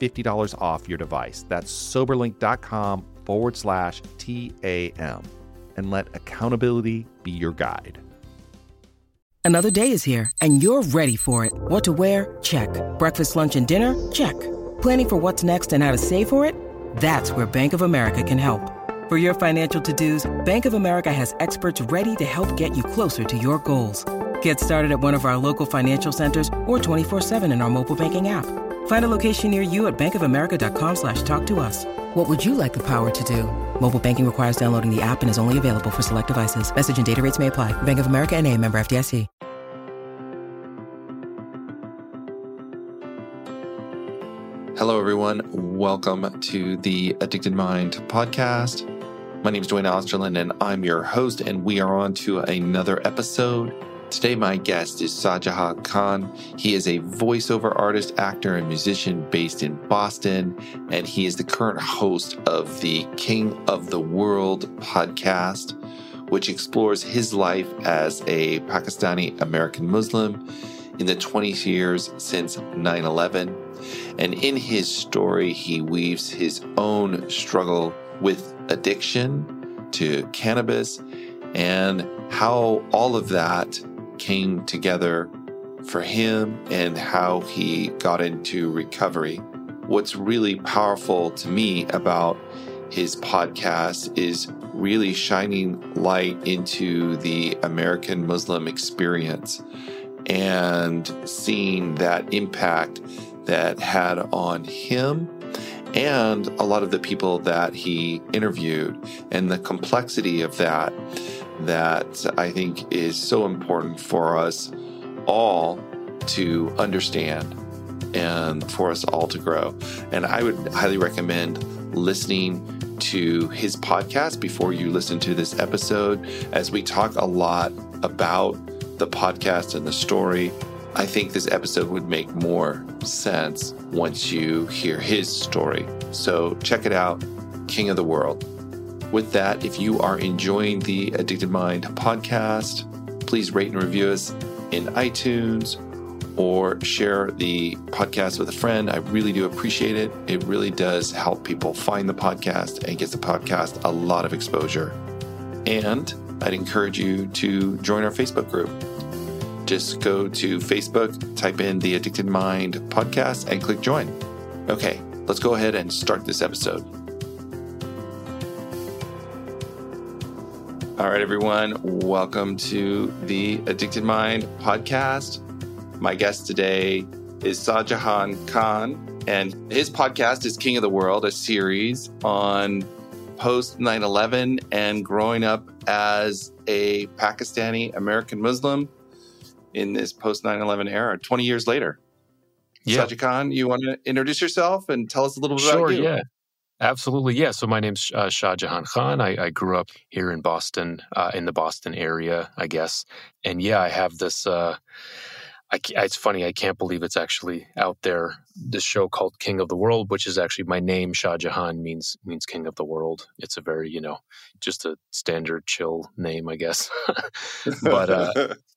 $50 off your device. That's soberlink.com forward slash TAM. And let accountability be your guide. Another day is here and you're ready for it. What to wear? Check. Breakfast, lunch, and dinner? Check. Planning for what's next and how to save for it? That's where Bank of America can help. For your financial to-dos, Bank of America has experts ready to help get you closer to your goals. Get started at one of our local financial centers or 24-7 in our mobile banking app. Find a location near you at bankofamerica.com slash talk to us. What would you like the power to do? Mobile banking requires downloading the app and is only available for select devices. Message and data rates may apply. Bank of America and a member FDIC. Hello, everyone. Welcome to the Addicted Mind podcast. My name is Duane Osterlind, and I'm your host, and we are on to another episode. Today, my guest is Shahjehan Khan. He is a voiceover artist, actor, and musician based in Boston, and he is the current host of the King of the World podcast, which explores his life as a Pakistani American Muslim in the 20 years since 9 11 and in his story, he weaves his own struggle with addiction to cannabis and how all of that came together for him and how he got into recovery. What's really powerful to me about his podcast is really shining light into the American Muslim experience and seeing that impact that had on him and a lot of the people that he interviewed and the complexity of that that I think is so important for us all to understand and for us all to grow. And I would highly recommend listening to his podcast before you listen to this episode as we talk a lot about the podcast and the story I think this episode would make more sense once you hear his story. So check it out King of the World. With that, if you are enjoying the Addicted Mind podcast, please rate and review us in iTunes or share the podcast with a friend. I really do appreciate it. It really does help people find the podcast and gets the podcast a lot of exposure. And I'd encourage you to join our Facebook group just go to Facebook, type in the Addicted Mind podcast, and click join. Okay, let's go ahead and start this episode. All right, everyone, welcome to the Addicted Mind podcast. My guest today is Shahjehan Khan, and his podcast is King of the World, a series on post 9 11 and growing up as a Pakistani American Muslim in this post 9-11 era 20 years later yeah. Shahjehan Khan, you want to introduce yourself and tell us a little bit sure, about you? Sure, Yeah, absolutely. Yeah. So my name's uh, Shahjehan Khan. I, I, grew up here in Boston, uh, in the Boston area, I guess. And yeah, I have this. Uh, I, it's funny. I can't believe it's actually out there. This show called King of the World, which is actually my name. Shahjehan means means King of the World. It's a very you know just a standard chill name, I guess. but uh,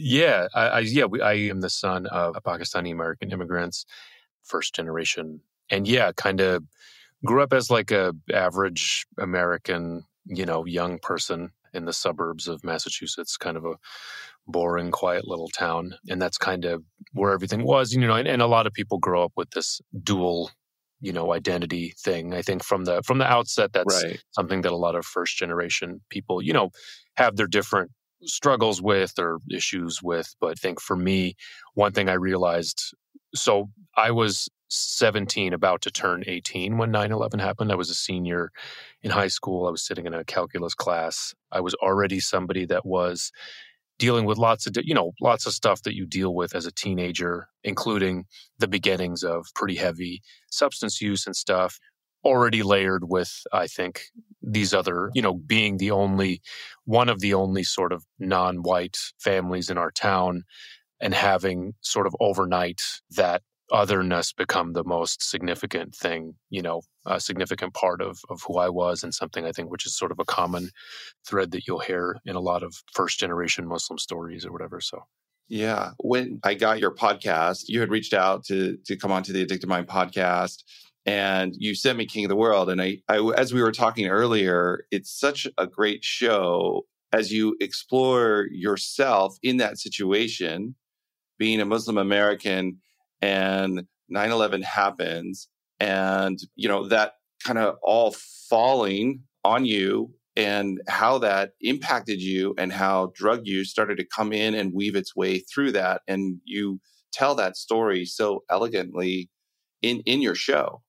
Yeah, I, I yeah, we, I am the son of Pakistani American immigrants, first generation, and yeah, kind of grew up as like a average American, you know, young person in the suburbs of Massachusetts, kind of a boring, quiet little town. And that's kind of where everything was, you know, and, and a lot of people grow up with this dual you know identity thing i think from the from the outset that's right. something that a lot of first generation people you know have their different struggles with or issues with but i think for me one thing i realized so i was 17 about to turn 18 when 9-11 happened. I was a senior in high school. I was sitting in a calculus class. I was already somebody that was dealing with lots of you know lots of stuff that you deal with as a teenager including the beginnings of pretty heavy substance use and stuff already layered with i think these other you know being the only one of the only sort of non-white families in our town and having sort of overnight that otherness become the most significant thing, you know, a significant part of, of who I was and something I think which is sort of a common thread that you'll hear in a lot of first generation Muslim stories or whatever. So yeah. When I got your podcast, you had reached out to to come onto the Addicted Mind podcast and you sent me King of the World. And I, I as we were talking earlier, it's such a great show as you explore yourself in that situation, being a Muslim American and 9-11 happens and you know that kind of all falling on you and how that impacted you and how drug use started to come in and weave its way through that and you tell that story so elegantly in in your show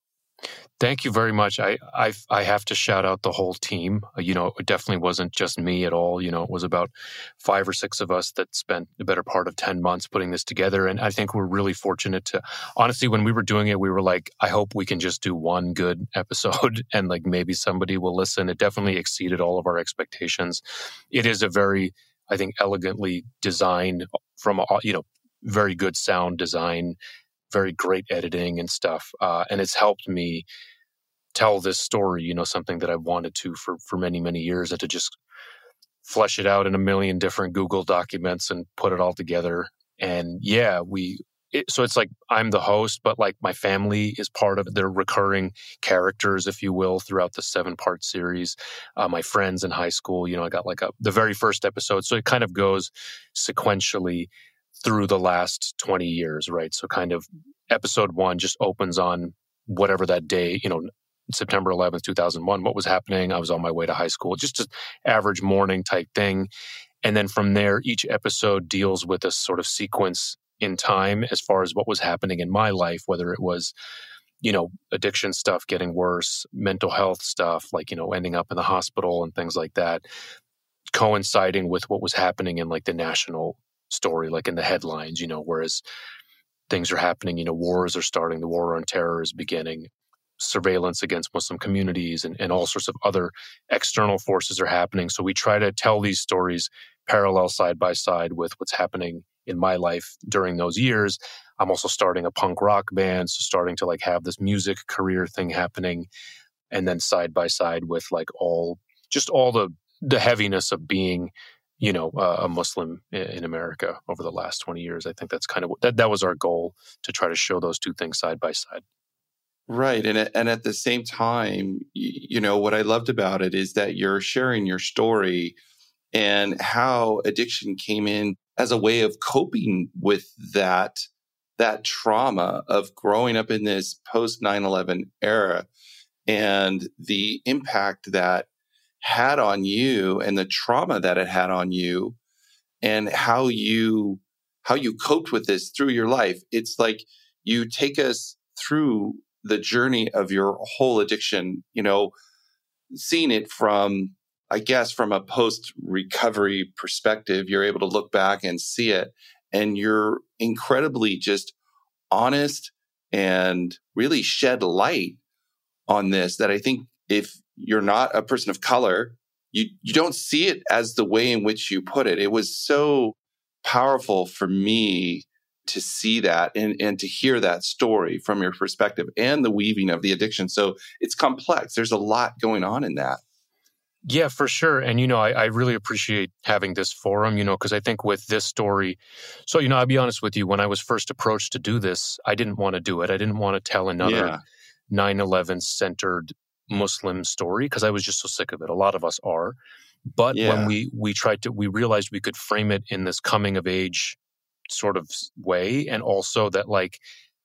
Thank you very much. I, I, I have to shout out the whole team. Uh, you know, it definitely wasn't just me at all. You know, it was about five or six of us that spent the better part of ten months putting this together. And I think we're really fortunate to. Honestly, when we were doing it, we were like, I hope we can just do one good episode, and like maybe somebody will listen. It definitely exceeded all of our expectations. It is a very, I think, elegantly designed from you know very good sound design very great editing and stuff. Uh, and it's helped me tell this story, you know, something that I've wanted to for, for many, many years and to just flesh it out in a million different Google documents and put it all together. And yeah, we, it, so it's like I'm the host, but like my family is part of it. They're recurring characters, if you will, throughout the seven part series. Uh, my friends in high school, you know, I got like a, the very first episode. So it kind of goes sequentially through the last 20 years, right? So kind of episode one just opens on whatever that day, you know, September 11th, 2001, what was happening. I was on my way to high school, just an average morning type thing. And then from there, each episode deals with a sort of sequence in time as far as what was happening in my life, whether it was, you know, addiction stuff getting worse, mental health stuff, like, you know, ending up in the hospital and things like that, coinciding with what was happening in like the national story, like in the headlines, you know, whereas things are happening, you know, wars are starting, the war on terror is beginning, surveillance against Muslim communities, and, and all sorts of other external forces are happening. So we try to tell these stories parallel side by side with what's happening in my life during those years. I'm also starting a punk rock band, so starting to like have this music career thing happening. And then side by side with like all just all the the heaviness of being you know, uh, a Muslim in America over the last 20 years. I think that's kind of that that was our goal to try to show those two things side by side. Right. And, and at the same time, you know, what I loved about it is that you're sharing your story and how addiction came in as a way of coping with that, that trauma of growing up in this post 9-11 era and the impact that had on you and the trauma that it had on you and how you how you coped with this through your life it's like you take us through the journey of your whole addiction you know seeing it from i guess from a post recovery perspective you're able to look back and see it and you're incredibly just honest and really shed light on this that i think if you're not a person of color, you, you don't see it as the way in which you put it. It was so powerful for me to see that and, and to hear that story from your perspective and the weaving of the addiction. So it's complex. There's a lot going on in that. Yeah, for sure. And, you know, I, I really appreciate having this forum, you know, because I think with this story, so, you know, I'll be honest with you, when I was first approached to do this, I didn't want to do it. I didn't want to tell another 9 11 centered Muslim story because I was just so sick of it. A lot of us are. But Yeah. when we we tried to, we realized we could frame it in this coming of age sort of way, and also that like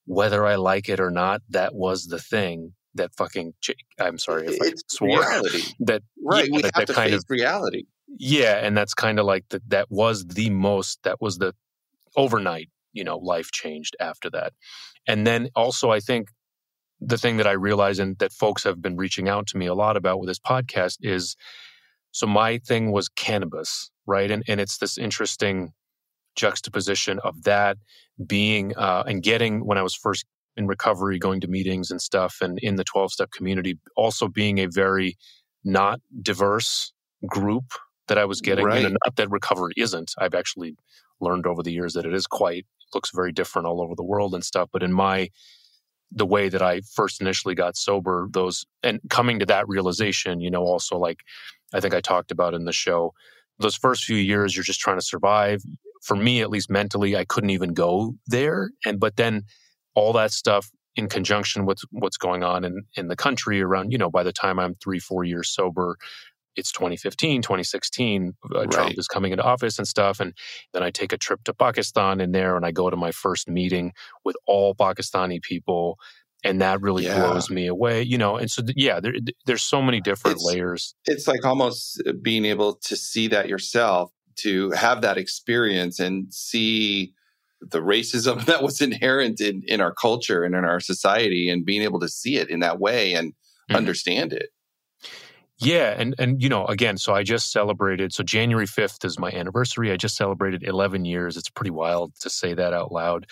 whether I like it or not, that was the thing that fucking. ch- I'm sorry if I it's swore. reality, That right? yeah, we that, have that to kind face of reality. yeah, and that's kind of like that. That was the most. That was the overnight. You know, life changed after that, and then also I think the thing that I realize and that folks have been reaching out to me a lot about with this podcast is so my thing was cannabis, right? And and it's this interesting juxtaposition of that being uh, and getting when I was first in recovery, going to meetings and stuff, and in the twelve step community, also being a very not diverse group that I was getting. You know, not that recovery isn't. I've actually learned over the years that it is quite looks very different all over the world and stuff. But in my the way that I first initially got sober, those and coming to that realization, you know, also like I think I talked about in the show, those first few years, you're just trying to survive. For me, at least mentally, I couldn't even go there. And but then all that stuff in conjunction with what's going on in, in the country around, you know, by the time I'm three, four years sober, it's 2015, 2016. Uh, Trump Right. is coming into office and stuff. And then I take a trip to Pakistan in there and I go to my first meeting with all Pakistani people. And that really Yeah. blows me away, you know. And so, th- yeah, there, there's so many different It's- layers. It's like almost being able to see that yourself, to have that experience and see the racism that was inherent in, in our culture and in our society, and being able to see it in that way and Mhm. understand it. Yeah, and and you know, again, so I just celebrated. So January fifth is my anniversary. I just celebrated eleven years. It's pretty wild to say that out loud.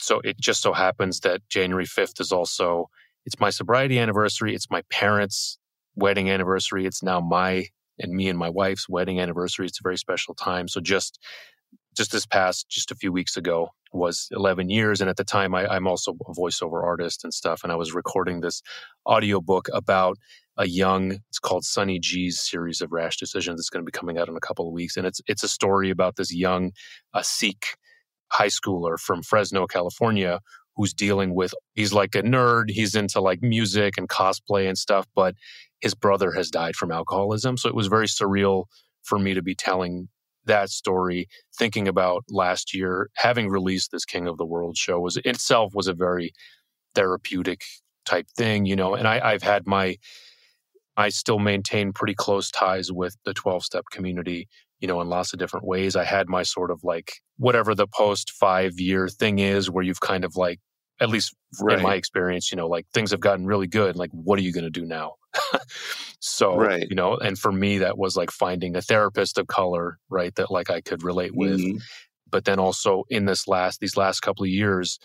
So it just so happens that January fifth is also it's my sobriety anniversary. It's my parents' wedding anniversary. It's now my and me and my wife's wedding anniversary. It's a very special time. So just just this past just a few weeks ago was 11 years and at the time I, i'm also a voiceover artist and stuff and i was recording this audiobook about a young it's called sunny g's series of rash decisions it's going to be coming out in a couple of weeks and it's it's a story about this young uh, sikh high schooler from fresno california who's dealing with he's like a nerd he's into like music and cosplay and stuff but his brother has died from alcoholism. So it was very surreal for me to be telling that story thinking about last year having released this king of the world show was itself was a very therapeutic type thing you know and I, i've had my i still maintain pretty close ties with the 12 step community you know in lots of different ways. I had my sort of like whatever the post five year thing is where you've kind of like at least in my experience you know like things have gotten really good like what are you going to do now so Right. you know and for me that was like finding a therapist of color right that like i could relate with Mhm. but then also in this last these last couple of years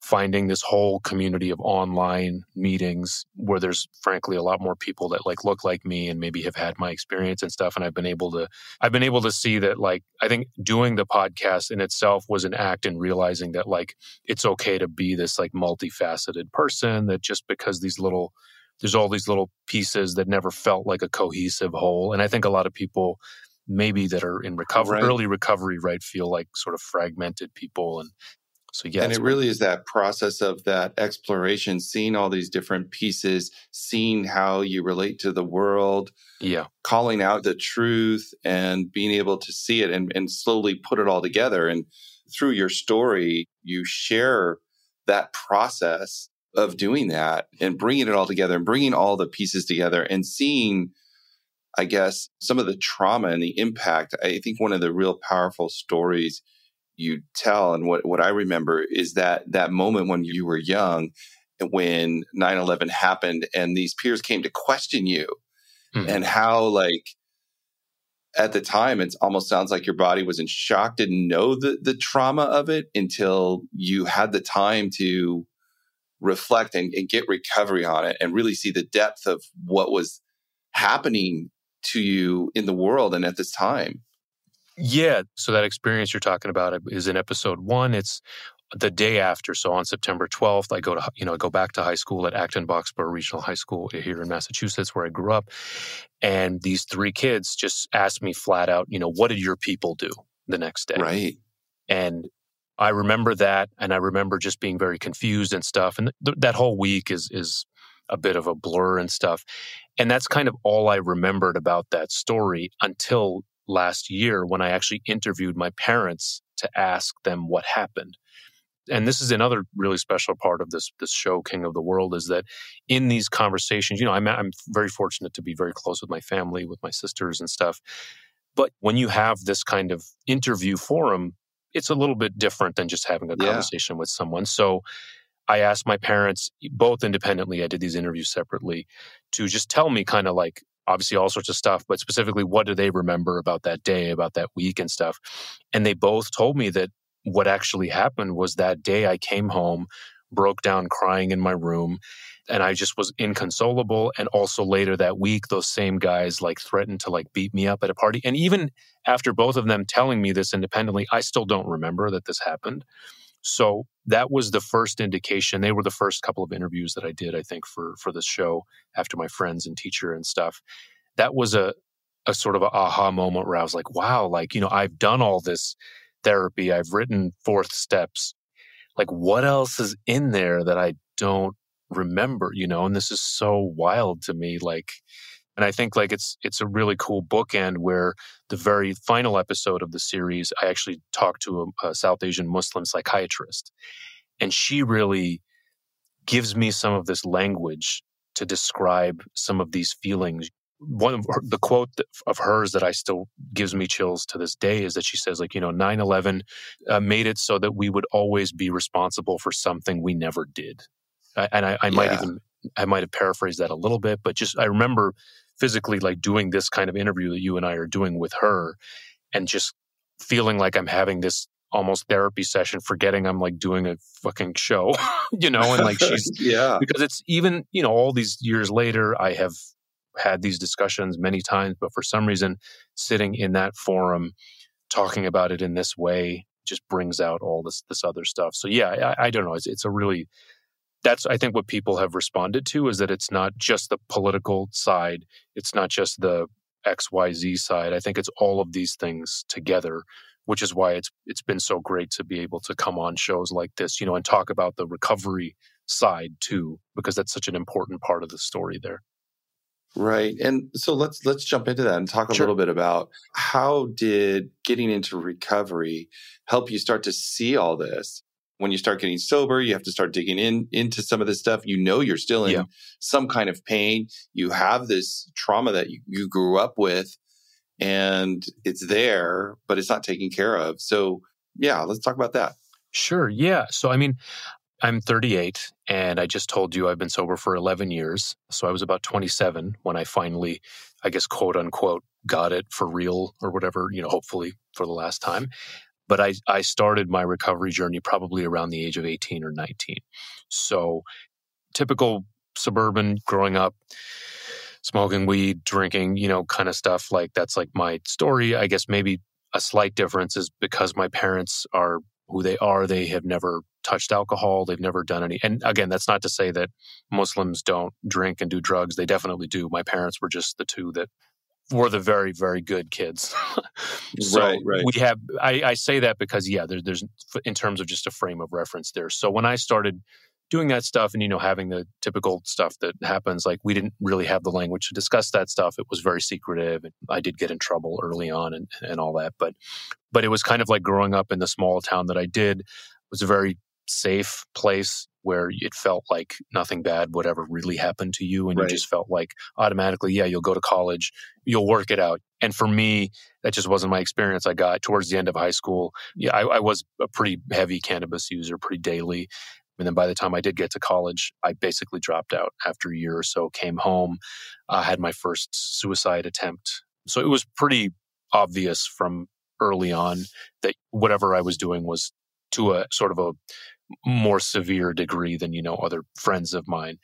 finding this whole community of online meetings where there's frankly a lot more people that like look like me and maybe have had my experience and stuff and I've been able to I've been able to see that like I think doing the podcast in itself was an act in realizing that like it's okay to be this like multifaceted person that just because these little there's all these little pieces that never felt like a cohesive whole and I think a lot of people maybe that are in recovery Right. early recovery right feel like sort of fragmented people and so yeah and it really is that process of that exploration, seeing all these different pieces, seeing how you relate to the world, yeah calling out the truth and being able to see it and, and slowly put it all together. And through your story, you share that process of doing that and bringing it all together and bringing all the pieces together and seeing, I guess, some of the trauma and the impact. I think one of the real powerful stories you tell and what, what I remember is that that moment when you were young, when 9 11 happened and these peers came to question you Mhm. and how like at the time it almost sounds like your body was in shock didn't know the the trauma of it until you had the time to reflect and, and get recovery on it and really see the depth of what was happening to you in the world and at this time Yeah. So that experience you're talking about is in episode one. It's the day after. So on September 12th, I go to, you know, I go back to high school at Acton Boxborough Regional High School here in Massachusetts, where I grew up. And these three kids just asked me flat out, you know, what did your people do the next day? right And I remember that, and I remember just being very confused and stuff. And th- that whole week is is a bit of a blur and stuff. And that's kind of all I remembered about that story until last year when I actually interviewed my parents to ask them what happened. And this is another really special part of this this show, King of the World, is that in these conversations, you know, I'm I'm very fortunate to be very close with my family, with my sisters and stuff. But when you have this kind of interview forum, it's a little bit different than just having a Yeah. conversation with someone. So I asked my parents, both independently, I did these interviews separately, to just tell me kind of like obviously all sorts of stuff, but specifically what do they remember about that day, about that week and stuff. And they both told me that what actually happened was that day I came home, broke down crying in my room, and I just was inconsolable. And also later that week, those same guys like threatened to like beat me up at a party. And even after both of them telling me this independently, I still don't remember that this happened. So that was the first indication. They were the first couple of interviews that I did, I think, for for this show after my friends and teacher and stuff. That was a a sort of a aha moment where I was like, wow, like, you know, I've done all this therapy, I've written fourth steps. Like what else is in there that I don't remember, you know? And this is so wild to me. Like and I think like it's it's a really cool bookend where the very final episode of the series, I actually talked to a, a South Asian Muslim psychiatrist, and she really gives me some of this language to describe some of these feelings. One of her, the quote of hers that I still gives me chills to this day is that she says, like, you know, 9 11 uh, made it so that we would always be responsible for something we never did. I, and I, I might Yeah. even, I might have paraphrased that a little bit, but just I remember physically like doing this kind of interview that you and I are doing with her and just feeling like I'm having this almost therapy session, forgetting I'm like doing a fucking show, you know, and like she's yeah. because it's even, you know, all these years later, I have had these discussions many times, but for some reason, sitting in that forum, talking about it in this way just brings out all this this other stuff. So yeah, I, I don't know. It's it's a really that's I think what people have responded to is that it's not just the political side, it's not just the XYZ side. I think it's all of these things together, which is why it's it's been so great to be able to come on shows like this, you know, and talk about the recovery side too, because that's such an important part of the story there. Right. And so let's let's jump into that and talk a Sure. little bit about how did getting into recovery help you start to see all this? When you start getting sober, you have to start digging in into some of this stuff. You know you're still in Yeah. some kind of pain. You have this trauma that you, you grew up with and it's there, but it's not taken care of. So yeah, let's talk about that. Sure. Yeah. So, I mean, I'm 38 and I just told you I've been sober for 11 years. So I was about 27 when I finally, I guess, quote unquote, got it for real or whatever, you know, hopefully for the last time. But I, I started my recovery journey probably around the age of 18 or 19. So typical suburban growing up, smoking weed, drinking, you know, kind of stuff like that's like my story. I guess maybe a slight difference is because my parents are who they are. They have never touched alcohol. They've never done any. And again, that's not to say that Muslims don't drink and do drugs. They definitely do. My parents were just the two that were the very, very good kids. so Right, right. we have, I, I say that because, yeah, there, there's, in terms of just a frame of reference there. So when I started doing that stuff and, you know, having the typical stuff that happens, like we didn't really have the language to discuss that stuff. It was very secretive. And I did get in trouble early on and, and all that. But, but it was kind of like growing up in the small town that I did. It was a very safe place where it felt like nothing bad would ever really happen to you. And Right. you just felt like automatically, yeah, you'll go to college, you'll work it out. And for me, that just wasn't my experience. I got towards the end of high school. Yeah, I, I was a pretty heavy cannabis user, pretty daily. And then by the time I did get to college, I basically dropped out after a year or so, came home, uh, had my first suicide attempt. So it was pretty obvious from early on that whatever I was doing was to a sort of a more severe degree than you know other friends of mine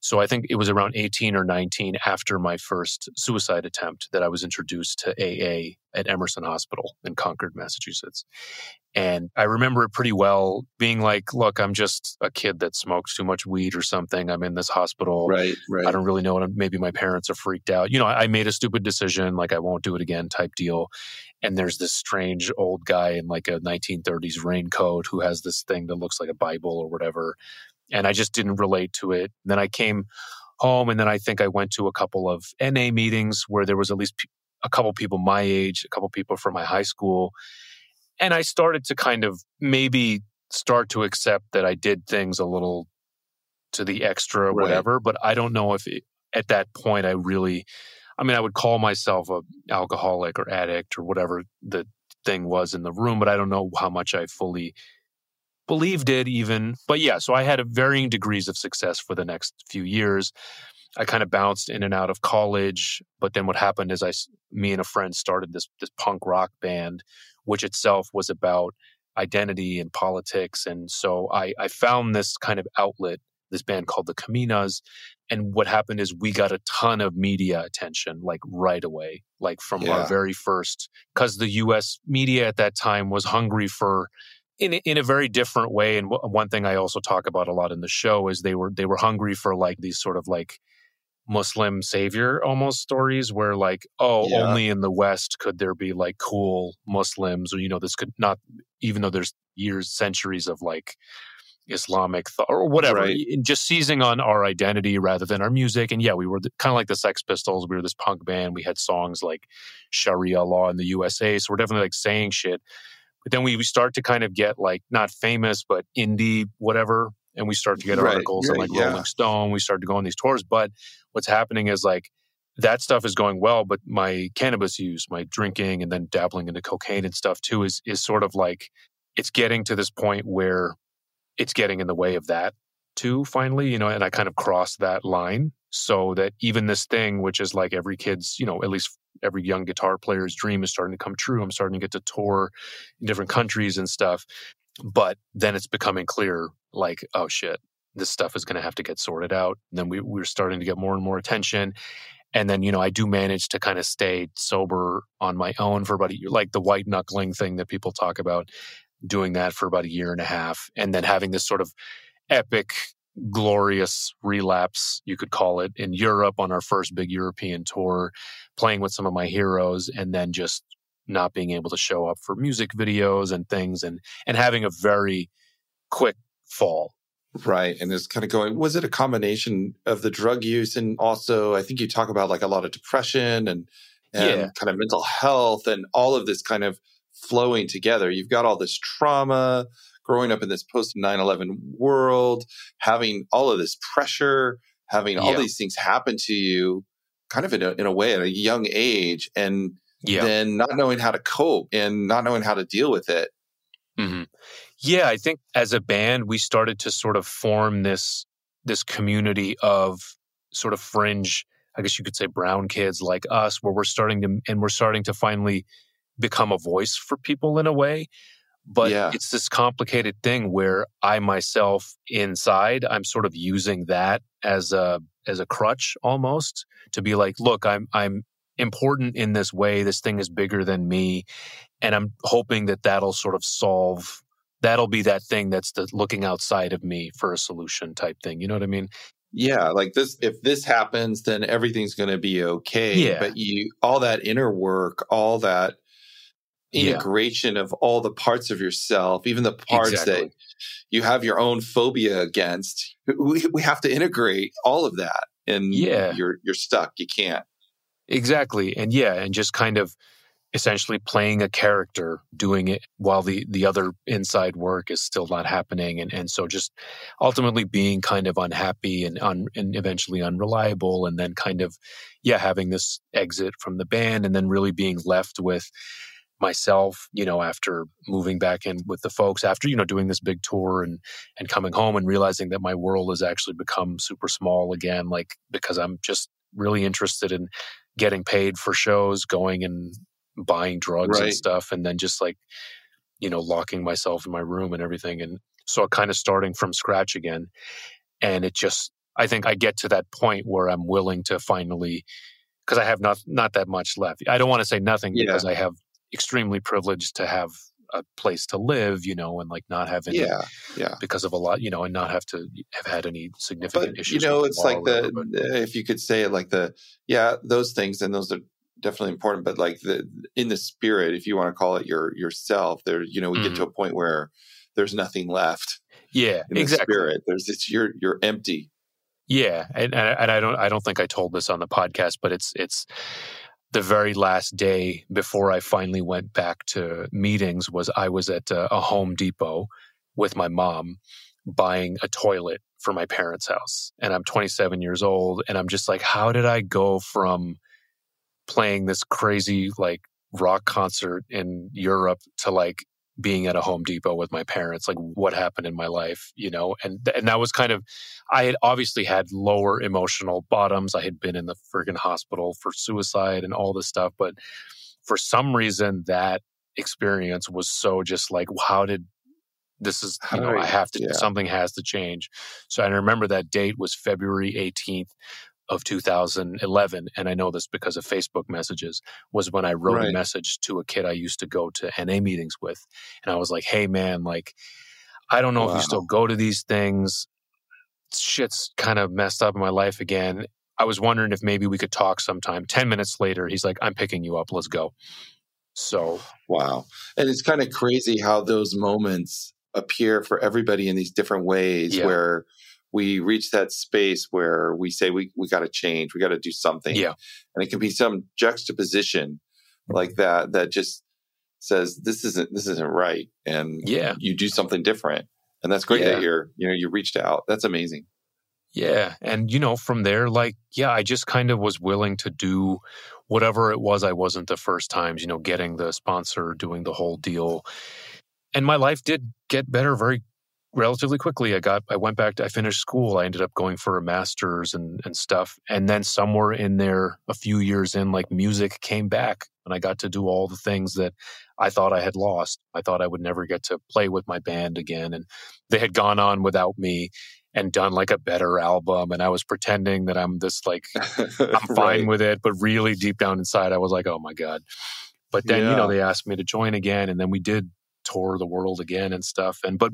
so i think it was around 18 or 19 after my first suicide attempt that i was introduced to aa at emerson hospital in concord massachusetts and i remember it pretty well being like look i'm just a kid that smokes too much weed or something i'm in this hospital Right. Right. I don't really know. what- Maybe my parents are freaked out. You know, I I made a stupid decision, like I won't do it again type deal. And there's this strange old guy in like a 1930s raincoat who has this thing that looks like a Bible or whatever. And I just didn't relate to it. Then I came home. And then I think I went to a couple of NA meetings where there was at least a couple people my age, a couple people from my high school. And I started to kind of maybe start to accept that I did things a little to the extra, right. whatever. But I don't know if it, at that point I really, I mean, I would call myself a alcoholic or addict or whatever the thing was in the room, but I don't know how much I fully believed it even. But yeah, so I had varying degrees of success for the next few years. I kind of bounced in and out of college, but then what happened is I, me and a friend started this this punk rock band, which itself was about identity and politics, and so I, I found this kind of outlet, this band called the Kominas, and what happened is we got a ton of media attention like right away, like from yeah. our very first, because the U.S. media at that time was hungry for in in a very different way. And one thing I also talk about a lot in the show is they were they were hungry for like these sort of like Muslim savior almost stories where like oh yeah. only in the West could there be like cool Muslims or you know this could not even though there's years centuries of like Islamic thought or whatever, right. just seizing on our identity rather than our music. And yeah, we were kind of like the Sex Pistols. We were this punk band. We had songs like Sharia law in the USA. So we're definitely like saying shit. But then we, we start to kind of get like not famous, but indie, whatever. And we start to get right. articles right. on like yeah. Rolling Stone. We start to go on these tours. But what's happening is like that stuff is going well, but my cannabis use, my drinking and then dabbling into cocaine and stuff too is is sort of like it's getting to this point where it's getting in the way of that too, finally, you know, and I kind of crossed that line so that even this thing, which is like every kid's, you know, at least every young guitar player's dream is starting to come true. I'm starting to get to tour in different countries and stuff. But then it's becoming clear like, oh shit, this stuff is going to have to get sorted out. And then we, we're starting to get more and more attention. And then, you know, I do manage to kind of stay sober on my own for about a year, like the white knuckling thing that people talk about, doing that for about a year and a half. And then having this sort of epic glorious relapse, you could call it, in Europe on our first big European tour, playing with some of my heroes, and then just not being able to show up for music videos and things and and having a very quick fall. Right. And it's kind of going, was it a combination of the drug use and also I think you talk about like a lot of depression and, and yeah. kind of mental health and all of this kind of flowing together. You've got all this trauma, growing up in this post 9-11 world, having all of this pressure, having all these things happen to you kind of in a, in a way at a young age and yeah. then not knowing how to cope and not knowing how to deal with it. Mm-hmm. Yeah, I think as a band, we started to sort of form this this community of sort of fringe, I guess you could say brown kids like us, where we're starting to and we're starting to finally become a voice for people in a way. But yeah. it's this complicated thing where I myself inside, I'm sort of using that as a as a crutch almost to be like, look, I'm I'm important in this way. This thing is bigger than me, and I'm hoping that that'll sort of solve. That'll be that thing that's the looking outside of me for a solution type thing. You know what I mean? Yeah, like this. If this happens, then everything's going to be okay. Yeah. But you, all that inner work, all that integration yeah. of all the parts of yourself, even the parts exactly. that you have your own phobia against. We, we have to integrate all of that and yeah. you're you're stuck. You can't. Exactly. And yeah, and just kind of essentially playing a character doing it while the the other inside work is still not happening and and so just ultimately being kind of unhappy and un, and eventually unreliable and then kind of yeah having this exit from the band and then really being left with myself, you know, after moving back in with the folks, after, you know, doing this big tour and and coming home and realizing that my world has actually become super small again, like because I'm just really interested in getting paid for shows, going and buying drugs right. and stuff, and then just like, you know, locking myself in my room and everything. And so kind of starting from scratch again. And it just I think I get to that point where I'm willing to finally because I have not not that much left. I don't want to say nothing yeah. because I have extremely privileged to have a place to live, you know, and like not have any, yeah, yeah, because of a lot, you know, and not have to have had any significant but, issues. You know, it's like the, if you could say it like the, yeah, those things, and those are definitely important, but like the, in the spirit, if you want to call it your, yourself there, you know, we mm-hmm. get to mm-hmm. a point where there's nothing left. Yeah, in exactly. The spirit, there's, it's, you're, you're empty. Yeah, and, and I don't I don't think I told this on the podcast, but it's it's the very last day before I finally went back to meetings was I was at a, a Home Depot with my mom buying a toilet for my parents' house. And I'm 27 years old and I'm just like how did I go from playing this crazy like rock concert in Europe to like being at a Home Depot with my parents, like what happened in my life, you know, and and that was kind of, I had obviously had lower emotional bottoms. I had been in the friggin' hospital for suicide and all this stuff, but for some reason that experience was so just like, how did this is you know I have to yeah. something has to change. So I remember that date was February 18th of 2011, and I know this because of Facebook messages, was when I wrote right. a message to a kid I used to go to NA meetings with. And I was like, hey, man, like, I don't know wow. if you still go to these things. Shit's kind of messed up in my life again. I was wondering if maybe we could talk sometime. 10 minutes later, he's like, I'm picking you up. Let's go. So, wow. And it's kind of crazy how those moments appear for everybody in these different ways yeah. where we reach that space where we say we, we got to change we got to do something. Yeah. And it can be some juxtaposition like mm-hmm. that that just says this isn't this isn't right and yeah. you do something different. And that's great yeah. that you're you know you reached out. That's amazing. Yeah. And you know from there like yeah i just kind of was willing to do whatever it was i wasn't the first times you know getting the sponsor doing the whole deal. And my life did get better very relatively quickly i got i went back to i finished school i ended up going for a master's and, and stuff and then somewhere in there a few years in like music came back and i got to do all the things that i thought i had lost i thought i would never get to play with my band again and they had gone on without me and done like a better album and i was pretending that i'm this like i'm fine right. with it but really deep down inside i was like oh my god but then yeah. you know they asked me to join again and then we did tour the world again and stuff and but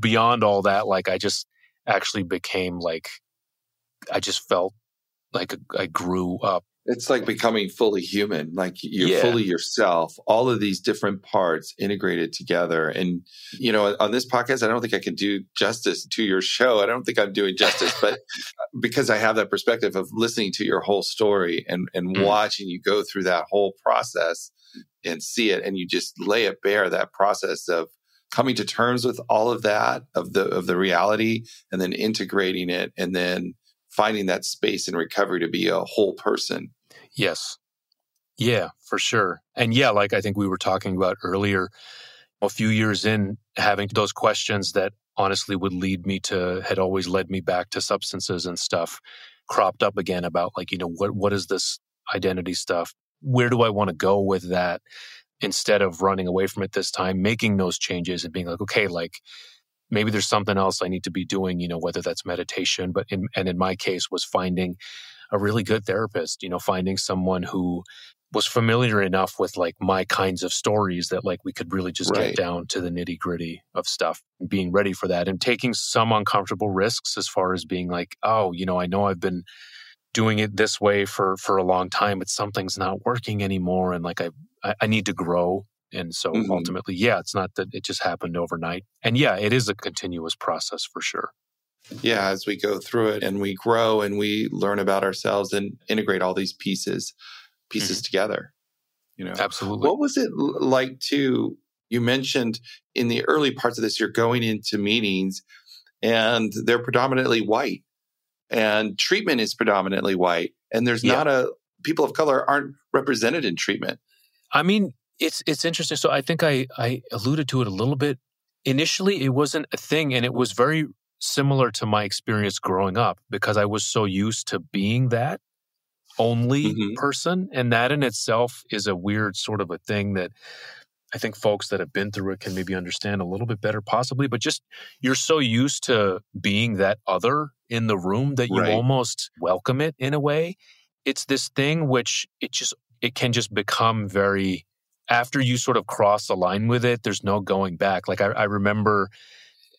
beyond all that, like I just actually became like, I just felt like I grew up. It's like becoming fully human, like you're yeah. fully yourself, all of these different parts integrated together. And, you know, on this podcast, I don't think I can do justice to your show. I don't think I'm doing justice, but because I have that perspective of listening to your whole story and, and mm. watching you go through that whole process and see it, and you just lay it bare that process of coming to terms with all of that of the of the reality and then integrating it and then finding that space in recovery to be a whole person. Yes. Yeah for sure. And yeah like i think we were talking about earlier a few years in having those questions that honestly would lead me to had always led me back to substances and stuff cropped up again about like you know what what is this identity stuff? Where do i want to go with that instead of running away from it this time, making those changes and being like, okay, like maybe there's something else I need to be doing, you know, whether that's meditation, but in, and in my case was finding a really good therapist, you know, finding someone who was familiar enough with like my kinds of stories that like we could really just right. get down to the nitty gritty of stuff and being ready for that and taking some uncomfortable risks as far as being like, oh, you know, I know I've been doing it this way for for a long time but something's not working anymore and like i I, I need to grow. And so mm-hmm. ultimately, yeah, it's not that it just happened overnight. And yeah, it is a continuous process for sure. Yeah, as we go through it and we grow and we learn about ourselves and integrate all these pieces pieces mm-hmm. together. You know. Absolutely. What was it like to you mentioned in the early parts of this you're going into meetings and they're predominantly white and treatment is predominantly white and there's yeah. not a people of color aren't represented in treatment. I mean, it's it's interesting. So I think I I alluded to it a little bit. Initially, it wasn't a thing, and it was very similar to my experience growing up because I was so used to being that only mm-hmm. person, and that in itself is a weird sort of a thing that I think folks that have been through it can maybe understand a little bit better, possibly. But just you're so used to being that other in the room that you right. almost welcome it in a way. It's this thing which it just it can just become very after you sort of cross the line with it there's no going back like I, I, remember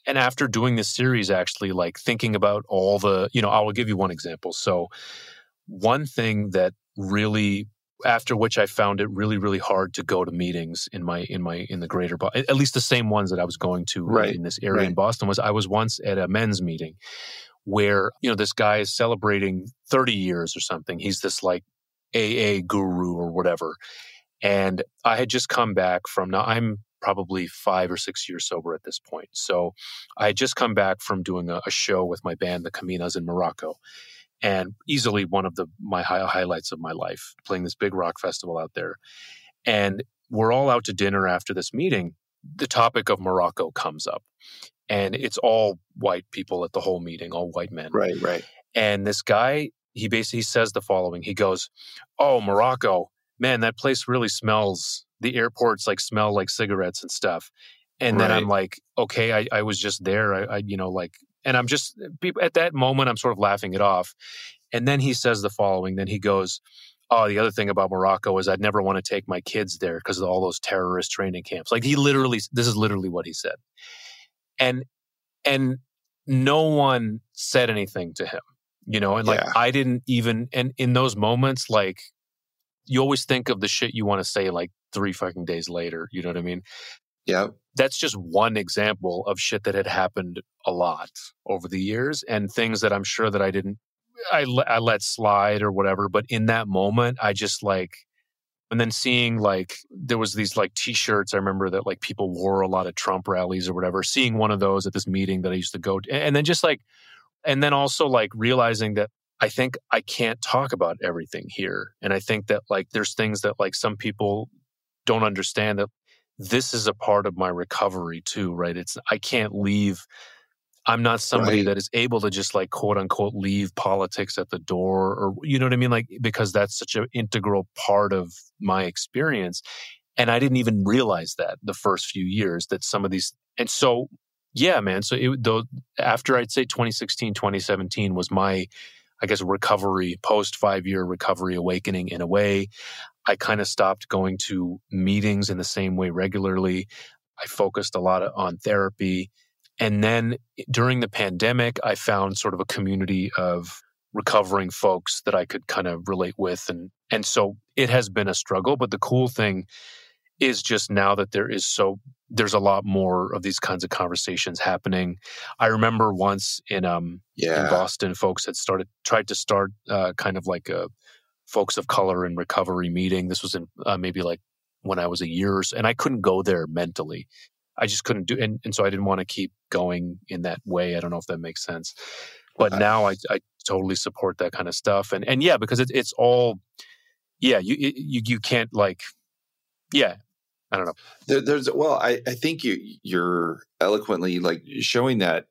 and after doing this series actually like thinking about all the you know i will give you one example so one thing that really after which i found it really really hard to go to meetings in my in my in the greater at least the same ones that i was going to right. in this area right. in boston was i was once at a men's meeting where, you know, this guy is celebrating 30 years or something. He's this like AA guru or whatever. And I had just come back from now I'm probably five or six years sober at this point. So I had just come back from doing a, a show with my band, the Caminas in Morocco. And easily one of the my high, highlights of my life, playing this big rock festival out there. And we're all out to dinner after this meeting. The topic of Morocco comes up and it's all white people at the whole meeting, all white men. Right, right. And this guy, he basically says the following. He goes, "Oh, Morocco, man, that place really smells. The airports like smell like cigarettes and stuff." And right. then I'm like, "Okay, I, I was just there. I, I, you know, like." And I'm just at that moment, I'm sort of laughing it off. And then he says the following. Then he goes, oh, the other thing about Morocco is I'd never want to take my kids there because of all those terrorist training camps. Like he literally, this is literally what he said and and no one said anything to him you know and like yeah. i didn't even and in those moments like you always think of the shit you want to say like three fucking days later you know what i mean yeah that's just one example of shit that had happened a lot over the years and things that i'm sure that i didn't I, I let slide or whatever but in that moment i just like and then seeing like there was these like t-shirts i remember that like people wore a lot of trump rallies or whatever seeing one of those at this meeting that i used to go to and then just like and then also like realizing that i think i can't talk about everything here and i think that like there's things that like some people don't understand that this is a part of my recovery too right it's i can't leave I'm not somebody right. that is able to just like quote unquote leave politics at the door or you know what I mean like because that's such an integral part of my experience and I didn't even realize that the first few years that some of these and so yeah man so it though after I'd say 2016 2017 was my I guess recovery post 5 year recovery awakening in a way I kind of stopped going to meetings in the same way regularly I focused a lot on therapy and then during the pandemic, I found sort of a community of recovering folks that I could kind of relate with. And, and so it has been a struggle. But the cool thing is just now that there is so, there's a lot more of these kinds of conversations happening. I remember once in, um, yeah. in Boston, folks had started, tried to start uh, kind of like a folks of color and recovery meeting. This was in uh, maybe like when I was a year or so, and I couldn't go there mentally. I just couldn't do, and, and so I didn't want to keep going in that way. I don't know if that makes sense, but uh, now I, I totally support that kind of stuff. And and yeah, because it, it's all, yeah, you you you can't like, yeah, I don't know. There, there's well, I I think you you're eloquently like showing that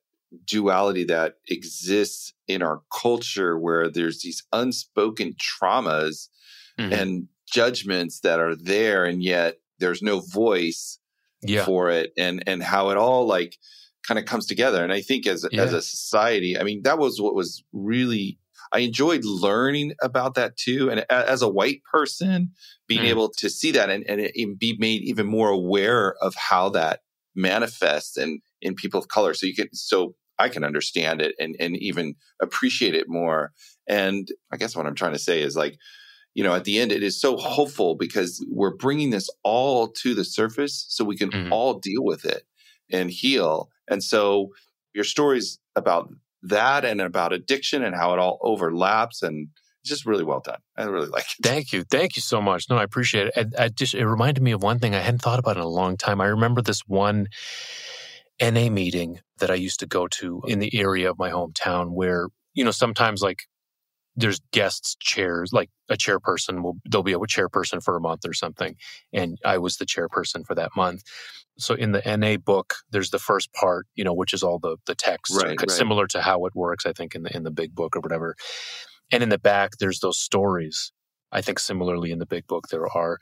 duality that exists in our culture where there's these unspoken traumas mm-hmm. and judgments that are there and yet there's no voice yeah. for it and and how it all like kind of comes together and i think as yeah. as a society i mean that was what was really i enjoyed learning about that too and as a white person being mm. able to see that and, and be made even more aware of how that manifests and in people of color so you can so i can understand it and and even appreciate it more and i guess what i'm trying to say is like you know, at the end, it is so hopeful because we're bringing this all to the surface so we can mm-hmm. all deal with it and heal. And so your stories about that and about addiction and how it all overlaps and just really well done. I really like it. Thank you. Thank you so much. No, I appreciate it. I, I just, it reminded me of one thing I hadn't thought about in a long time. I remember this one NA meeting that I used to go to in the area of my hometown where, you know, sometimes like there's guests chairs like a chairperson will there'll be a chairperson for a month or something and i was the chairperson for that month so in the na book there's the first part you know which is all the the text right, right. similar to how it works i think in the in the big book or whatever and in the back there's those stories i think similarly in the big book there are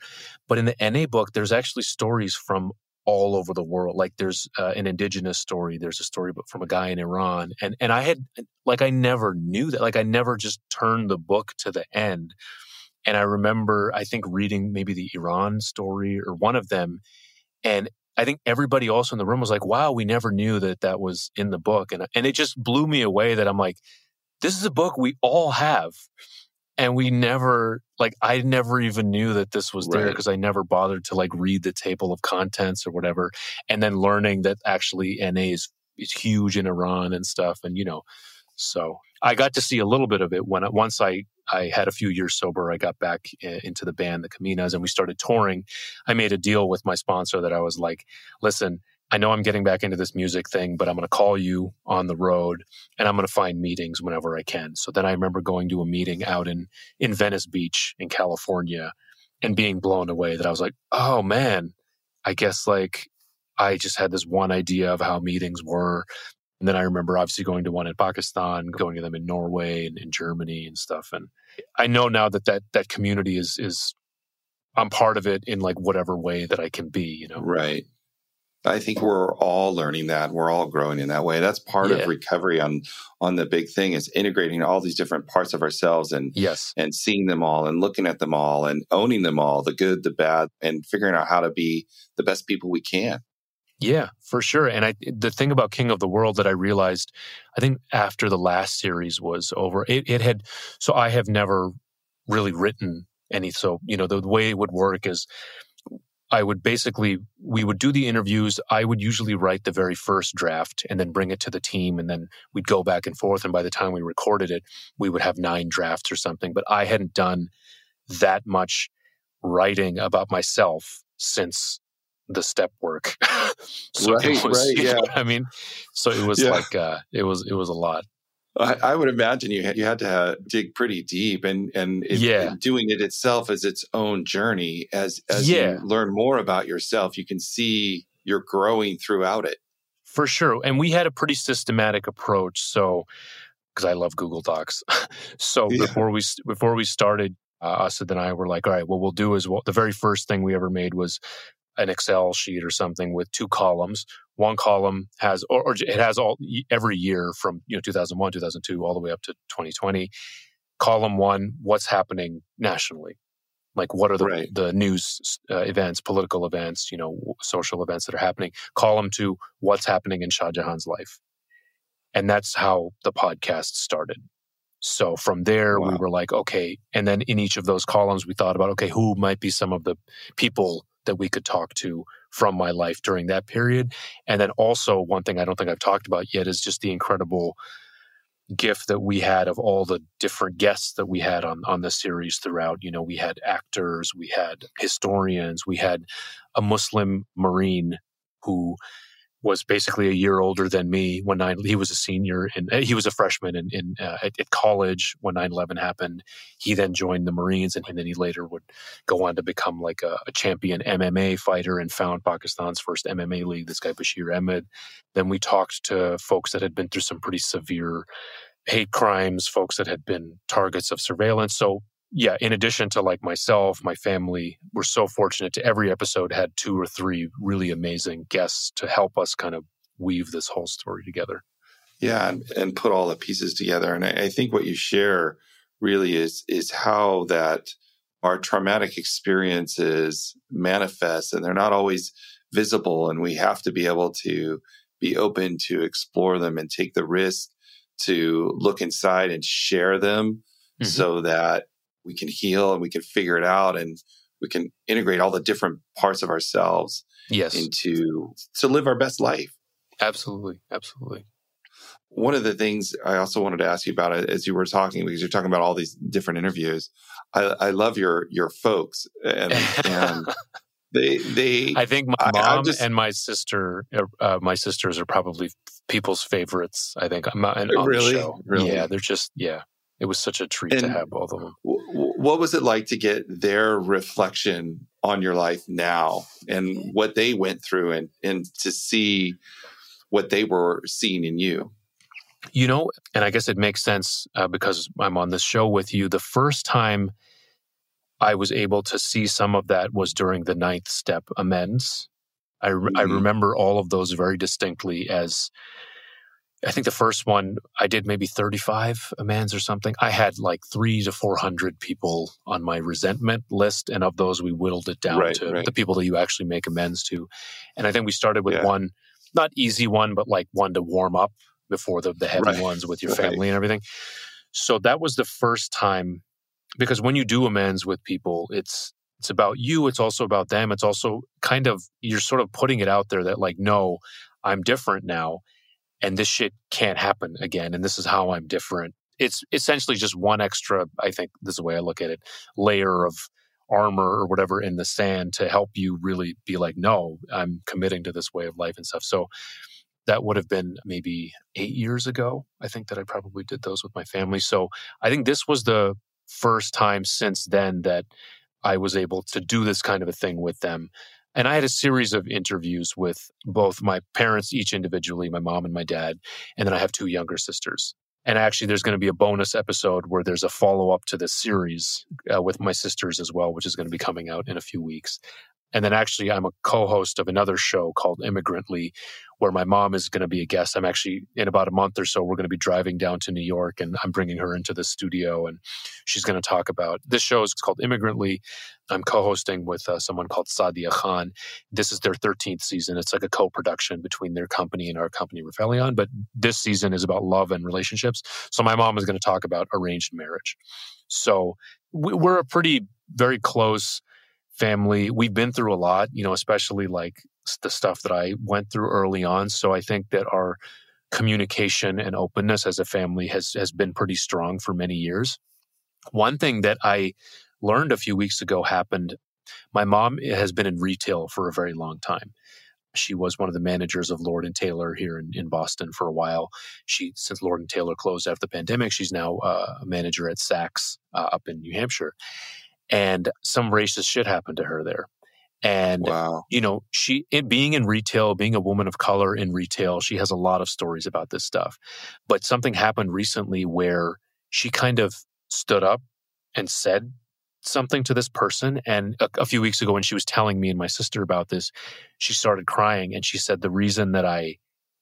but in the na book there's actually stories from all over the world. Like there's uh, an indigenous story. There's a story from a guy in Iran, and and I had like I never knew that. Like I never just turned the book to the end. And I remember I think reading maybe the Iran story or one of them, and I think everybody also in the room was like, "Wow, we never knew that that was in the book," and and it just blew me away that I'm like, "This is a book we all have." and we never like i never even knew that this was there because i never bothered to like read the table of contents or whatever. And then learning that actually na is, is huge in iran and stuff and you know So I got to see a little bit of it when once I I had a few years sober. I got back into the band, the Kominas, and we started touring. I made a deal with my sponsor that I was like, listen, I know I'm getting back into this music thing, but I'm going to call you on the road and I'm going to find meetings whenever I can. So then I remember going to a meeting out in, in Venice Beach in California and being blown away that I was like, oh man, I guess like I just had this one idea of how meetings were. And then I remember obviously going to one in Pakistan, going to them in Norway and in Germany and stuff. And I know now that that, that community is, is, I'm part of it in like whatever way that I can be, you know? Right. I think we're all learning that. We're all growing in that way. That's part yeah. of recovery on on the big thing is integrating all these different parts of ourselves and yes, and seeing them all and looking at them all and owning them all, the good, the bad, and figuring out how to be the best people we can. Yeah, for sure. And I, the thing about King of the World that I realized, I think after the last series was over, it, it had, so I have never really written any. So, you know, the, the way it would work is I would basically, we would do the interviews. I would usually write the very first draft and then bring it to the team. And then we'd go back and forth. And by the time we recorded it, we would have nine drafts or something. But I hadn't done that much writing about myself since the step work. so right, was, right, yeah. I mean, so it was yeah. like uh, it was it was a lot. I, I, would imagine you had, you had to uh, dig pretty deep, and and it, yeah, doing it itself as its own journey. As as yeah. you learn more about yourself, you can see you're growing throughout it. For sure, and we had a pretty systematic approach. So, because I love Google Docs, so yeah. before we before we started, uh, Asad and I were like, all right, what we'll do is well, the very first thing we ever made was an Excel sheet or something with two columns. One column has, or, or, it has all every year from you know 2001, 2002, all the way up to 2020. Column one, what's happening nationally? Like what are the right. the news uh, events, political events, you know, social events that are happening? Column two, what's happening in Shahjehan's life? And that's how the podcast started. So from there, wow. we were like, okay. And then in each of those columns, we thought about, okay, who might be some of the people that we could talk to from my life during that period. And then also, one thing I don't think I've talked about yet is just the incredible gift that we had of all the different guests that we had on on the series throughout you know we had actors we had historians we had a muslim marine who was basically a year older than me when nine, he was a senior and eh, he was a freshman in, in uh, at, at, college when 9-11 happened. He then joined the Marines and, and then he later would go on to become like a, a, champion MMA fighter and found Pakistan's first MMA league, this guy Bashir Ahmed. Then we talked to folks that had been through some pretty severe hate crimes, folks that had been targets of surveillance. So yeah, in addition to like myself, my family, we're so fortunate to every episode had two or three really amazing guests to help us kind of weave this whole story together. Yeah, and, and put all the pieces together. And I, I think what you share really is is how that our traumatic experiences manifest and they're not always visible and we have to be able to be open to explore them and take the risk to look inside and share them mm-hmm. so that we can heal and we can figure it out and we can integrate all the different parts of ourselves yes. into to live our best life. Absolutely. Absolutely. One of the things i also wanted to ask you about as you were talking because you're talking about all these different interviews i, I love your your folks and, and they they i think my mom just, and my sister uh, uh, my sisters are probably people's favorites i think i'm on really? the really? Yeah they're just yeah it was such a treat and to have both of them. what was it like to get their reflection on your life now and what they went through and, and to see what they were seeing in you? You know, and I guess it makes sense uh, because I'm on this show with you. The first time I was able to see some of that was during the ninth step amends. I, mm-hmm. I remember all of those very distinctly as I think the first one I did maybe 35 amends or something. I had like three to 400 people on my resentment list. And of those, we whittled it down right, to right. the people that you actually make amends to. And I think we started with yeah. one, not easy one, but like one to warm up before the, the heavy right. ones with your family and everything. So that was the first time because when you do amends with people, it's, it's about you. It's also about them. It's also kind of, you're sort of putting it out there that like, no, I'm different now and this shit can't happen again. And this is how I'm different. It's essentially just one extra, I think this is the way I look at it, layer of armor or whatever in the sand to help you really be like, no, I'm committing to this way of life and stuff. So that would have been maybe eight years ago. I think that I probably did those with my family. So I think this was the first time since then that I was able to do this kind of a thing with them. And I had a series of interviews with both my parents, each individually, my mom and my dad. And then I have two younger sisters. And actually, there's going to be a bonus episode where there's a follow up to this series uh, with my sisters as well, which is going to be coming out in a few weeks. And then actually, I'm a co host of another show called Immigrantly, where my mom is going to be a guest. I'm actually, in about a month or so, we're going to be driving down to New York and I'm bringing her into the studio and she's going to talk about this show is called Immigrantly. I'm co hosting with uh, someone called Sadia Khan. This is their 13th season. It's like a co production between their company and our company, Revelion. But this season is about love and relationships. So my mom is going to talk about arranged marriage. So we're a pretty, very close family. We've been through a lot, you know, especially like the stuff that I went through early on. So I think that our communication and openness as a family has has been pretty strong for many years. One thing that I learned a few weeks ago happened. My mom has been in retail for a very long time. She was one of the managers of Lord and Taylor here in, in Boston for a while. She, since Lord and Taylor closed after the pandemic, she's now uh, a manager at Saks uh, up in New Hampshire and some racist shit happened to her there. And wow. you know, she it, being in retail, being a woman of color in retail, she has a lot of stories about this stuff. But something happened recently where she kind of stood up and said something to this person. And a, a few weeks ago, when she was telling me and my sister about this, she started crying and she said, "The reason that I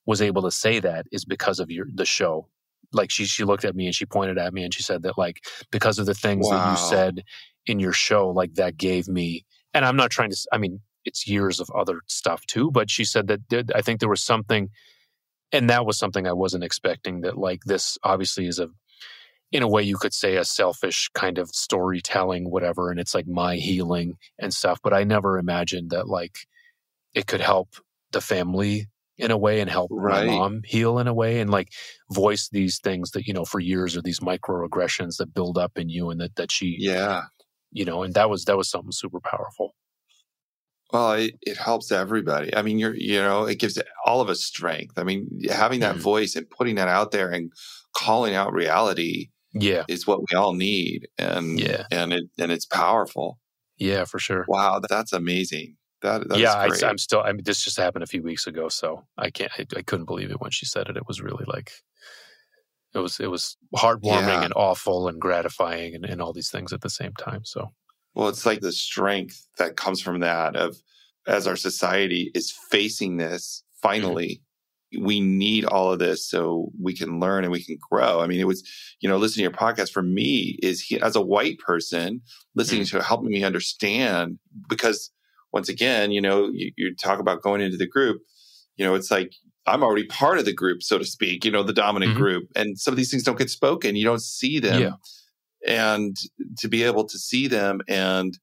was able to say that is because of your the show like she she looked at me and she pointed at me and she said that like because of the things wow. that you said in your show like that gave me and i'm not trying to i mean it's years of other stuff too but she said that i think there was something and that was something i wasn't expecting that like this obviously is a in a way you could say a selfish kind of storytelling whatever and it's like my healing and stuff but i never imagined that like it could help the family in a way and help right. my mom heal in a way and like voice these things that you know for years are these microaggressions that build up in you and that that she yeah you know, and that was that was something super powerful. Well, it, it helps everybody. I mean, you're you know, it gives all of us strength. I mean, having that mm-hmm. voice and putting that out there and calling out reality, yeah, is what we all need. And yeah, and it and it's powerful. Yeah, for sure. Wow, that's amazing. That, that yeah, I, am still. I mean, this just happened a few weeks ago, so I can't. I, I couldn't believe it when she said it. It was really like it was it was heartwarming yeah. and awful and gratifying and, and all these things at the same time. So well, it's like the strength that comes from that of as our society is facing this mm-hmm. finally. Mm-hmm. We need all of this so we can learn and we can grow. I mean, it was, you know, listening to your podcast for me is he, as a white person listening mm-hmm. to helping me understand because once again, you know, you, you talk about going into the group, you know, it's like I'm already part of the group, so to speak, you know, the dominant mm-hmm. group. And some of these things don't get spoken. You don't see them. Yeah. And to be able to see them and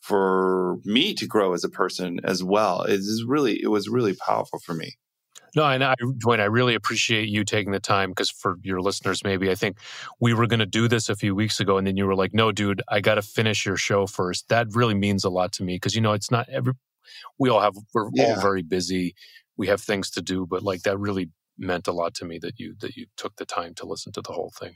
for me to grow as a person as well is really, it was really powerful for me. No, and I, Duane, I really appreciate you taking the time because for your listeners, maybe I think we were going to do this a few weeks ago, and then you were like, "No, dude, I got to finish your show first. That really means a lot to me because you know it's not every. We all have we're yeah. all very busy we have things to do, but like that really meant a lot to me that you that you took the time to listen to the whole thing.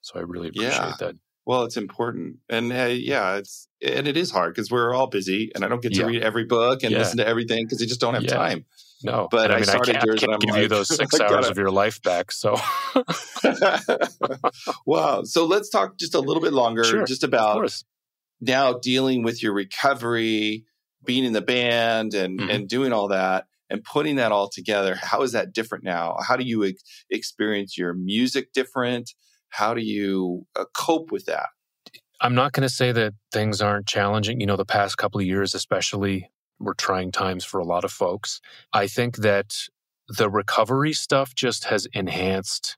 So I really appreciate yeah. that. Well, it's important, and uh, yeah, it's and it is hard because we're all busy, and I don't get to yeah. read every book and yeah. listen to everything because I just don't have time. No, but and I, mean, I started I can't, yours, I can't give like, you those six hours of your life back. So, wow. So let's talk just a little bit longer, sure, just about now dealing with your recovery, being in the band, and mm-hmm. and doing all that and putting that all together how is that different now? How do you ex- experience your music different? How do you uh, cope with that? I'm not going to say that things aren't challenging. You know the past couple of years especially were trying times for a lot of folks. I think that the recovery stuff just has enhanced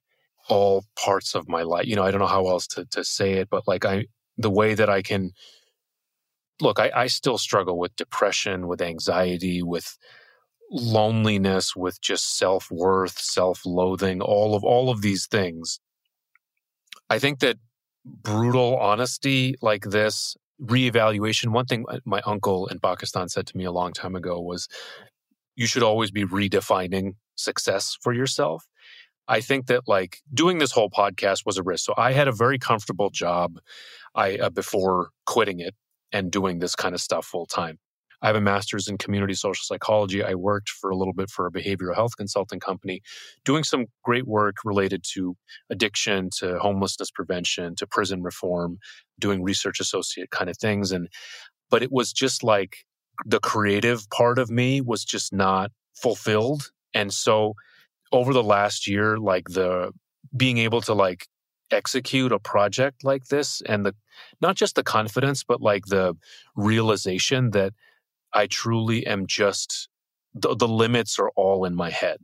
all parts of my life. You know i don't know how else to, to say it but like i the way that i can look I, I still struggle with depression with anxiety with loneliness with just self-worth, self-loathing, all of all of these things. I think that brutal honesty like this, reevaluation, one thing my uncle in Pakistan said to me a long time ago was you should always be redefining success for yourself. I think that like doing this whole podcast was a risk. So I had a very comfortable job I uh, before quitting it and doing this kind of stuff full time. I have a master's in community social psychology. I worked for a little bit for a behavioral health consulting company, doing some great work related to addiction, to homelessness prevention, to prison reform, doing research associate kind of things. And, but it was just like the creative part of me was just not fulfilled. And so over the last year, like the being able to like execute a project like this and the not just the confidence but like the realization that I truly am just the, the limits are all in my head.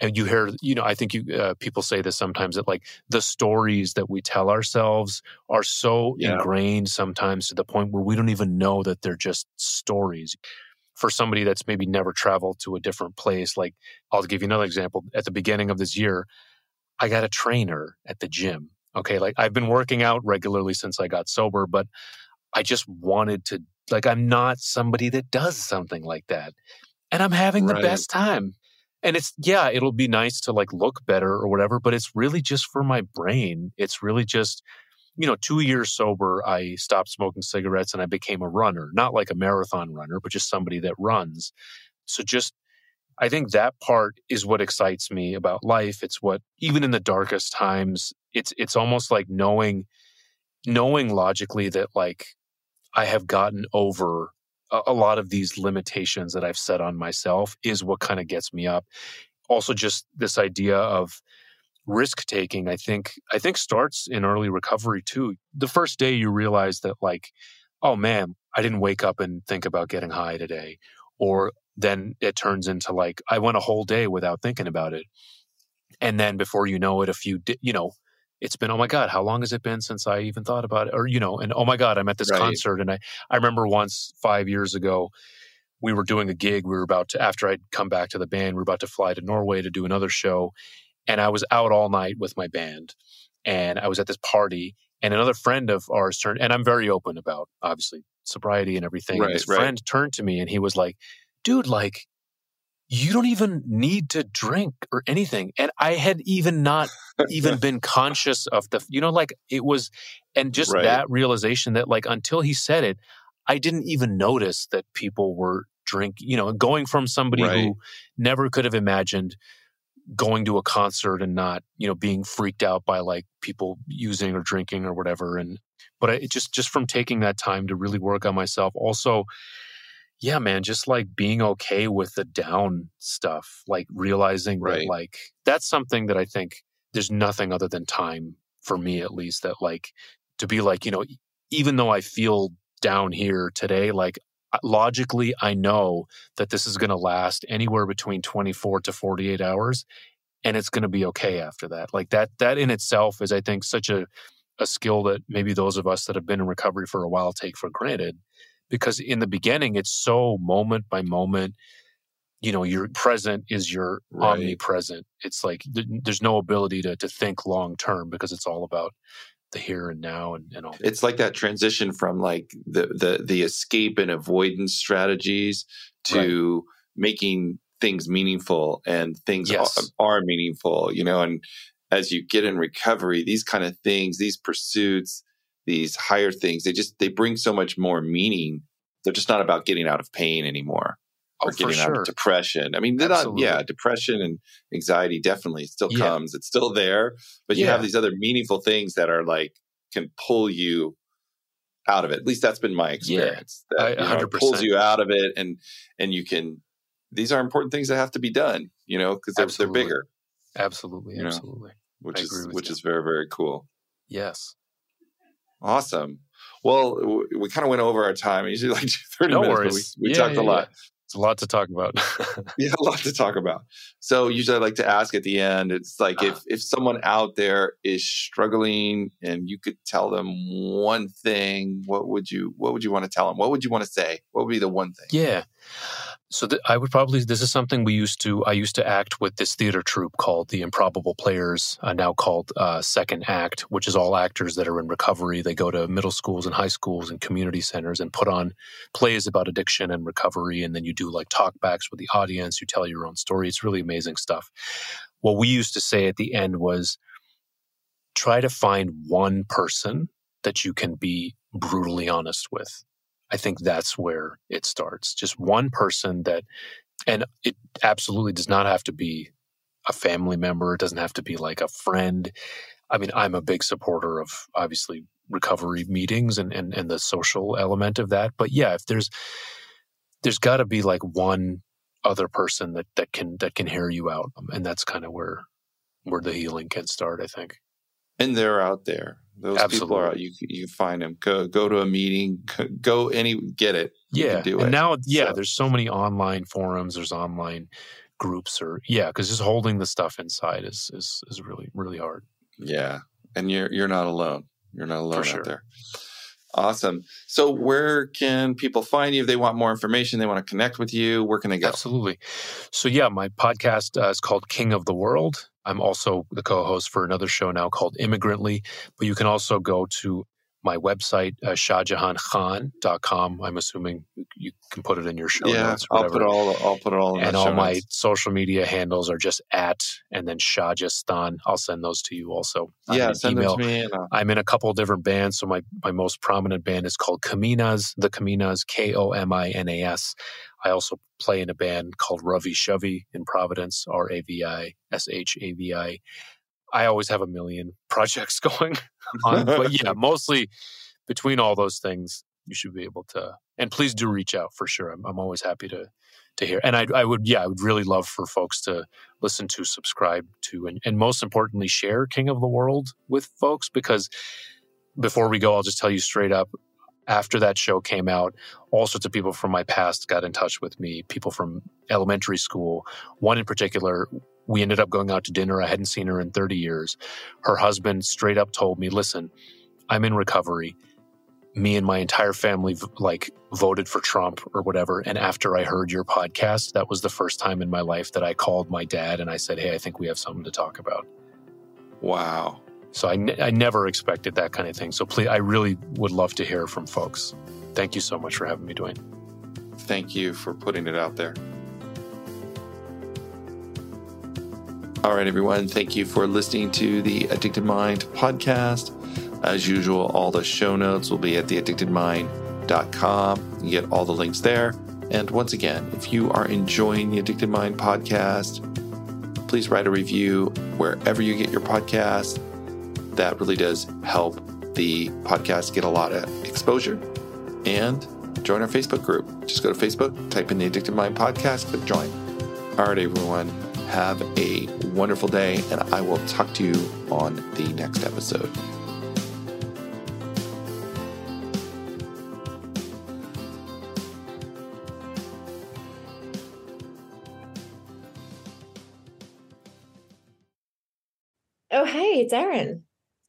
And you hear, you know, I think you uh, people say this sometimes that like the stories that we tell ourselves are so yeah. ingrained sometimes to the point where we don't even know that they're just stories. For somebody that's maybe never traveled to a different place, like I'll give you another example. At the beginning of this year, I got a trainer at the gym. Okay, like I've been working out regularly since I got sober, but I just wanted to like I'm not somebody that does something like that. And I'm having the right. best time. And it's yeah, it'll be nice to like look better or whatever, but it's really just for my brain. It's really just you know, 2 years sober, I stopped smoking cigarettes and I became a runner, not like a marathon runner, but just somebody that runs. So just I think that part is what excites me about life. It's what even in the darkest times, it's it's almost like knowing knowing logically that like I have gotten over a, a lot of these limitations that I've set on myself is what kind of gets me up. Also, just this idea of risk taking, I think, I think starts in early recovery too. The first day you realize that, like, oh man, I didn't wake up and think about getting high today. Or then it turns into like, I went a whole day without thinking about it. And then before you know it, a few, di- you know, it's been oh my god how long has it been since i even thought about it or you know and oh my god i'm at this right. concert and i i remember once 5 years ago we were doing a gig we were about to after i'd come back to the band we were about to fly to norway to do another show and i was out all night with my band and i was at this party and another friend of ours turned and i'm very open about obviously sobriety and everything right, and this right. friend turned to me and he was like dude like you don't even need to drink or anything. And I had even not even been conscious of the, you know, like it was, and just right. that realization that like until he said it, I didn't even notice that people were drink, you know, going from somebody right. who never could have imagined going to a concert and not, you know, being freaked out by like people using or drinking or whatever. And, but I just, just from taking that time to really work on myself, also, yeah, man, just like being okay with the down stuff, like realizing right. that like that's something that I think there's nothing other than time for me at least that like to be like, you know, even though I feel down here today, like logically I know that this is going to last anywhere between 24 to 48 hours and it's going to be okay after that. Like that that in itself is I think such a a skill that maybe those of us that have been in recovery for a while take for granted because in the beginning it's so moment by moment you know your present is your right. omnipresent it's like th- there's no ability to, to think long term because it's all about the here and now and, and all it's like that transition from like the the the escape and avoidance strategies to right. making things meaningful and things yes. are, are meaningful you know and as you get in recovery these kind of things these pursuits these higher things they just they bring so much more meaning. They're just not about getting out of pain anymore or oh, getting sure. out of depression. I mean they're not yeah depression and anxiety definitely still yeah. comes it's still there but you yeah. have these other meaningful things that are like can pull you out of it. At least that's been my experience yeah, that, I, you know, pulls you out of it and and you can these are important things that have to be done you know because they're, they're bigger absolutely. absolutely know, which is which you. is very very cool. Yes Awesome. Well, we kind of went over our time. Usually like 30 no minutes, worries. we, we yeah, talked yeah, a lot. Yeah. It's a lot to talk about. yeah, a lot to talk about. So usually I like to ask at the end, it's like if, ah. if someone out there is struggling and you could tell them one thing, what would you what would you want to tell them? What would you want to say? What would be the one thing? Yeah. So th- I would probably this is something we used to I used to act with this theater troupe called the Improbable Players, uh, now called uh, Second Act, which is all actors that are in recovery. They go to middle schools and high schools and community centers and put on plays about addiction and recovery, and then you do like talkbacks with the audience. You tell your own story. It's really amazing stuff. What we used to say at the end was, try to find one person that you can be brutally honest with I think that's where it starts. Just one person that, and it absolutely does not have to be a family member. It doesn't have to be like a friend. I mean, I'm a big supporter of obviously recovery meetings and, and, and the social element of that. But yeah, if there's, there's got to be like one other person that, that can, that can hear you out. And that's kind of where, where the healing can start, I think. And they're out there. Those Absolutely. people are you you find them. Go go to a meeting. Go any get it. yeah, do and it. now yeah, so. there's so many online forums. There's online groups or yeah, because just holding the stuff inside is is is really really hard. Yeah, and you're you're not alone. You're not alone sure. out there. Awesome. So, where can people find you if they want more information? They want to connect with you. Where can they go? Absolutely. So, yeah, my podcast uh, is called King of the World. I'm also the co host for another show now called Immigrantly. But you can also go to my website, uh, shahjehankhan.com. I'm assuming you can put it in your show yeah, notes. I'll put it all. I'll put it all. and all my notes. social media handles are just at and then Shahjastan. I'll send those to you also. Yeah, send email. them to me. I'm in a couple of different bands. So my my most prominent band is called Kominas. The Kominas, K O M I N A S. I also play in a band called Ravi Shavi in Providence, R A V I S H A V I. I always have a million projects going on. but yeah, mostly between all those things, you should be able to. And please do reach out for sure. I'm, I'm always happy to to hear. And I, I would, yeah, I would really love for folks to listen to, subscribe to, and, and most importantly, share King of the World with folks. Because before we go, I'll just tell you straight up. After that show came out, all sorts of people from my past got in touch with me. People from elementary school. One in particular we ended up going out to dinner. I hadn't seen her in 30 years. Her husband straight up told me, listen, I'm in recovery. Me and my entire family like voted for Trump or whatever. And after I heard your podcast, that was the first time in my life that I called my dad and I said, Hey, I think we have something to talk about. Wow. So I, ne- I never expected that kind of thing. So please, I really would love to hear from folks. Thank you so much for having me, Duane. Thank you for putting it out there. All right, everyone. Thank you for listening to the Addicted Mind podcast. As usual, all the show notes will be at theaddictedmind.com. You get all the links there. And once again, if you are enjoying the Addicted Mind podcast, please write a review wherever you get your podcast. That really does help the podcast get a lot of exposure. And join our Facebook group. Just go to Facebook, type in the Addicted Mind podcast, click join. All right, everyone. Have a wonderful day, and I will talk to you on the next episode. Oh, hey, it's Erin.